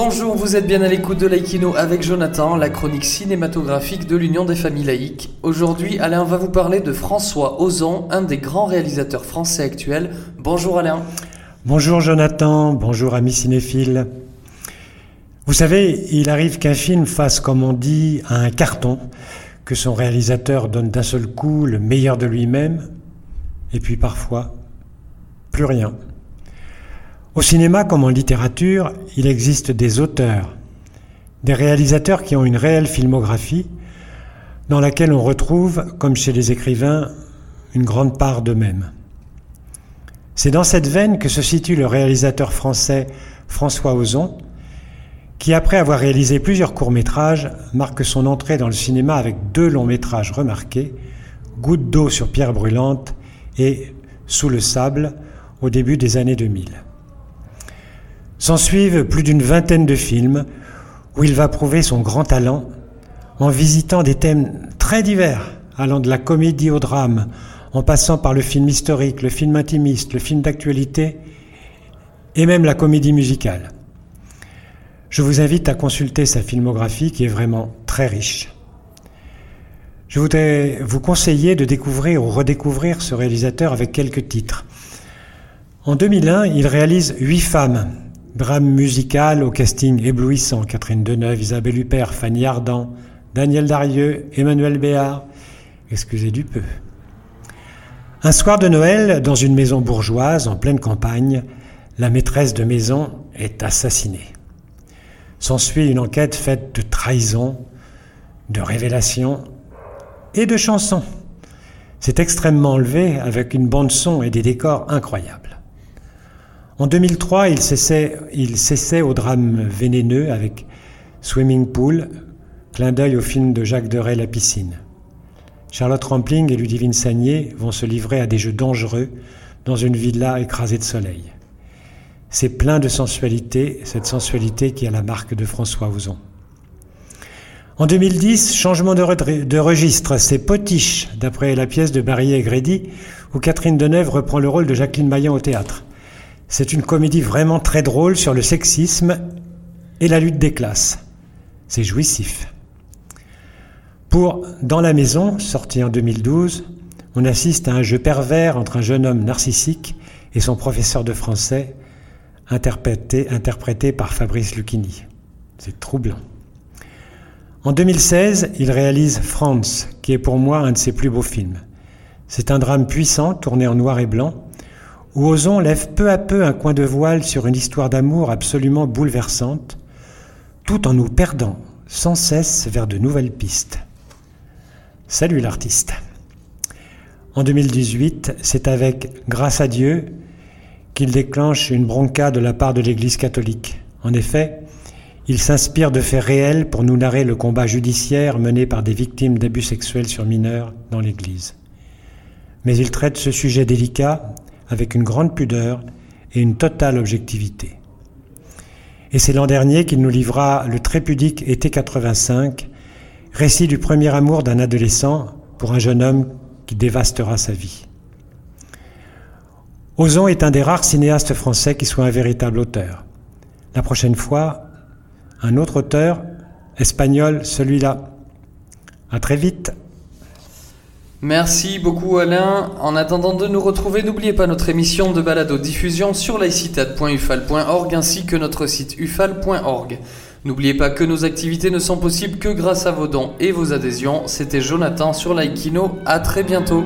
Bonjour, vous êtes bien à l'écoute de Laïkino avec Jonathan, la chronique cinématographique de l'Union des familles laïques. Aujourd'hui, Alain va vous parler de François Ozon, un des grands réalisateurs français actuels. Bonjour Alain. Bonjour Jonathan, bonjour amis cinéphiles. Vous savez, il arrive qu'un film fasse, comme on dit, un carton, que son réalisateur donne d'un seul coup le meilleur de lui-même, et puis parfois, plus rien. Au cinéma comme en littérature, il existe des auteurs, des réalisateurs qui ont une réelle filmographie dans laquelle on retrouve, comme chez les écrivains, une grande part d'eux-mêmes. C'est dans cette veine que se situe le réalisateur français François Ozon, qui après avoir réalisé plusieurs courts-métrages, marque son entrée dans le cinéma avec deux longs-métrages remarqués, Goutte d'eau sur pierre brûlante et Sous le sable au début des années 2000. S'en suivent plus d'une vingtaine de films où il va prouver son grand talent en visitant des thèmes très divers, allant de la comédie au drame, en passant par le film historique, le film intimiste, le film d'actualité et même la comédie musicale. Je vous invite à consulter sa filmographie qui est vraiment très riche. Je voudrais vous conseiller de découvrir ou redécouvrir ce réalisateur avec quelques titres. En 2001, il réalise Huit femmes, drame musical au casting éblouissant. Catherine Deneuve, Isabelle Huppert, Fanny Ardant, Daniel Darieux, Emmanuel Béard. Excusez du peu. Un soir de Noël, dans une maison bourgeoise en pleine campagne, la maîtresse de maison est assassinée. S'ensuit une enquête faite de trahison, de révélations et de chansons. C'est extrêmement enlevé avec une bande son et des décors incroyables. En 2003, il cessait, au drame vénéneux avec Swimming Pool, clin d'œil au film de Jacques Deray La piscine. Charlotte Rampling et Ludivine Sagné vont se livrer à des jeux dangereux dans une villa écrasée de soleil. C'est plein de sensualité, cette sensualité qui a la marque de François Ozon. En 2010, changement de, de registre, c'est Potiche, d'après la pièce de Barry et Grédy, où Catherine Deneuve reprend le rôle de Jacqueline Maillan au théâtre. C'est une comédie vraiment très drôle sur le sexisme et la lutte des classes. C'est jouissif. Pour Dans la maison, sorti en 2012, on assiste à un jeu pervers entre un jeune homme narcissique et son professeur de français, interprété, par Fabrice Lucchini. C'est troublant. En 2016, il réalise France, qui est pour moi un de ses plus beaux films. C'est un drame puissant, tourné en noir et blanc, où Ozon lève peu à peu un coin de voile sur une histoire d'amour absolument bouleversante, tout en nous perdant sans cesse vers de nouvelles pistes. Salut l'artiste. En 2018, c'est avec Grâce à Dieu qu'il déclenche une bronca de la part de l'Église catholique. En effet, il s'inspire de faits réels pour nous narrer le combat judiciaire mené par des victimes d'abus sexuels sur mineurs dans l'Église. Mais il traite ce sujet délicat avec une grande pudeur et une totale objectivité. Et c'est l'an dernier qu'il nous livra le très pudique Été 85, Récit du premier amour d'un adolescent pour un jeune homme qui dévastera sa vie. Ozon est un des rares cinéastes français qui soit un véritable auteur. La prochaine fois, un autre auteur, espagnol, celui-là. À très vite. Merci beaucoup Alain. En attendant de nous retrouver, n'oubliez pas notre émission de balado diffusion sur laïcitat.ufal.org ainsi que notre site ufal.org. N'oubliez pas que nos activités ne sont possibles que grâce à vos dons et vos adhésions. C'était Jonathan sur Laikino. À très bientôt.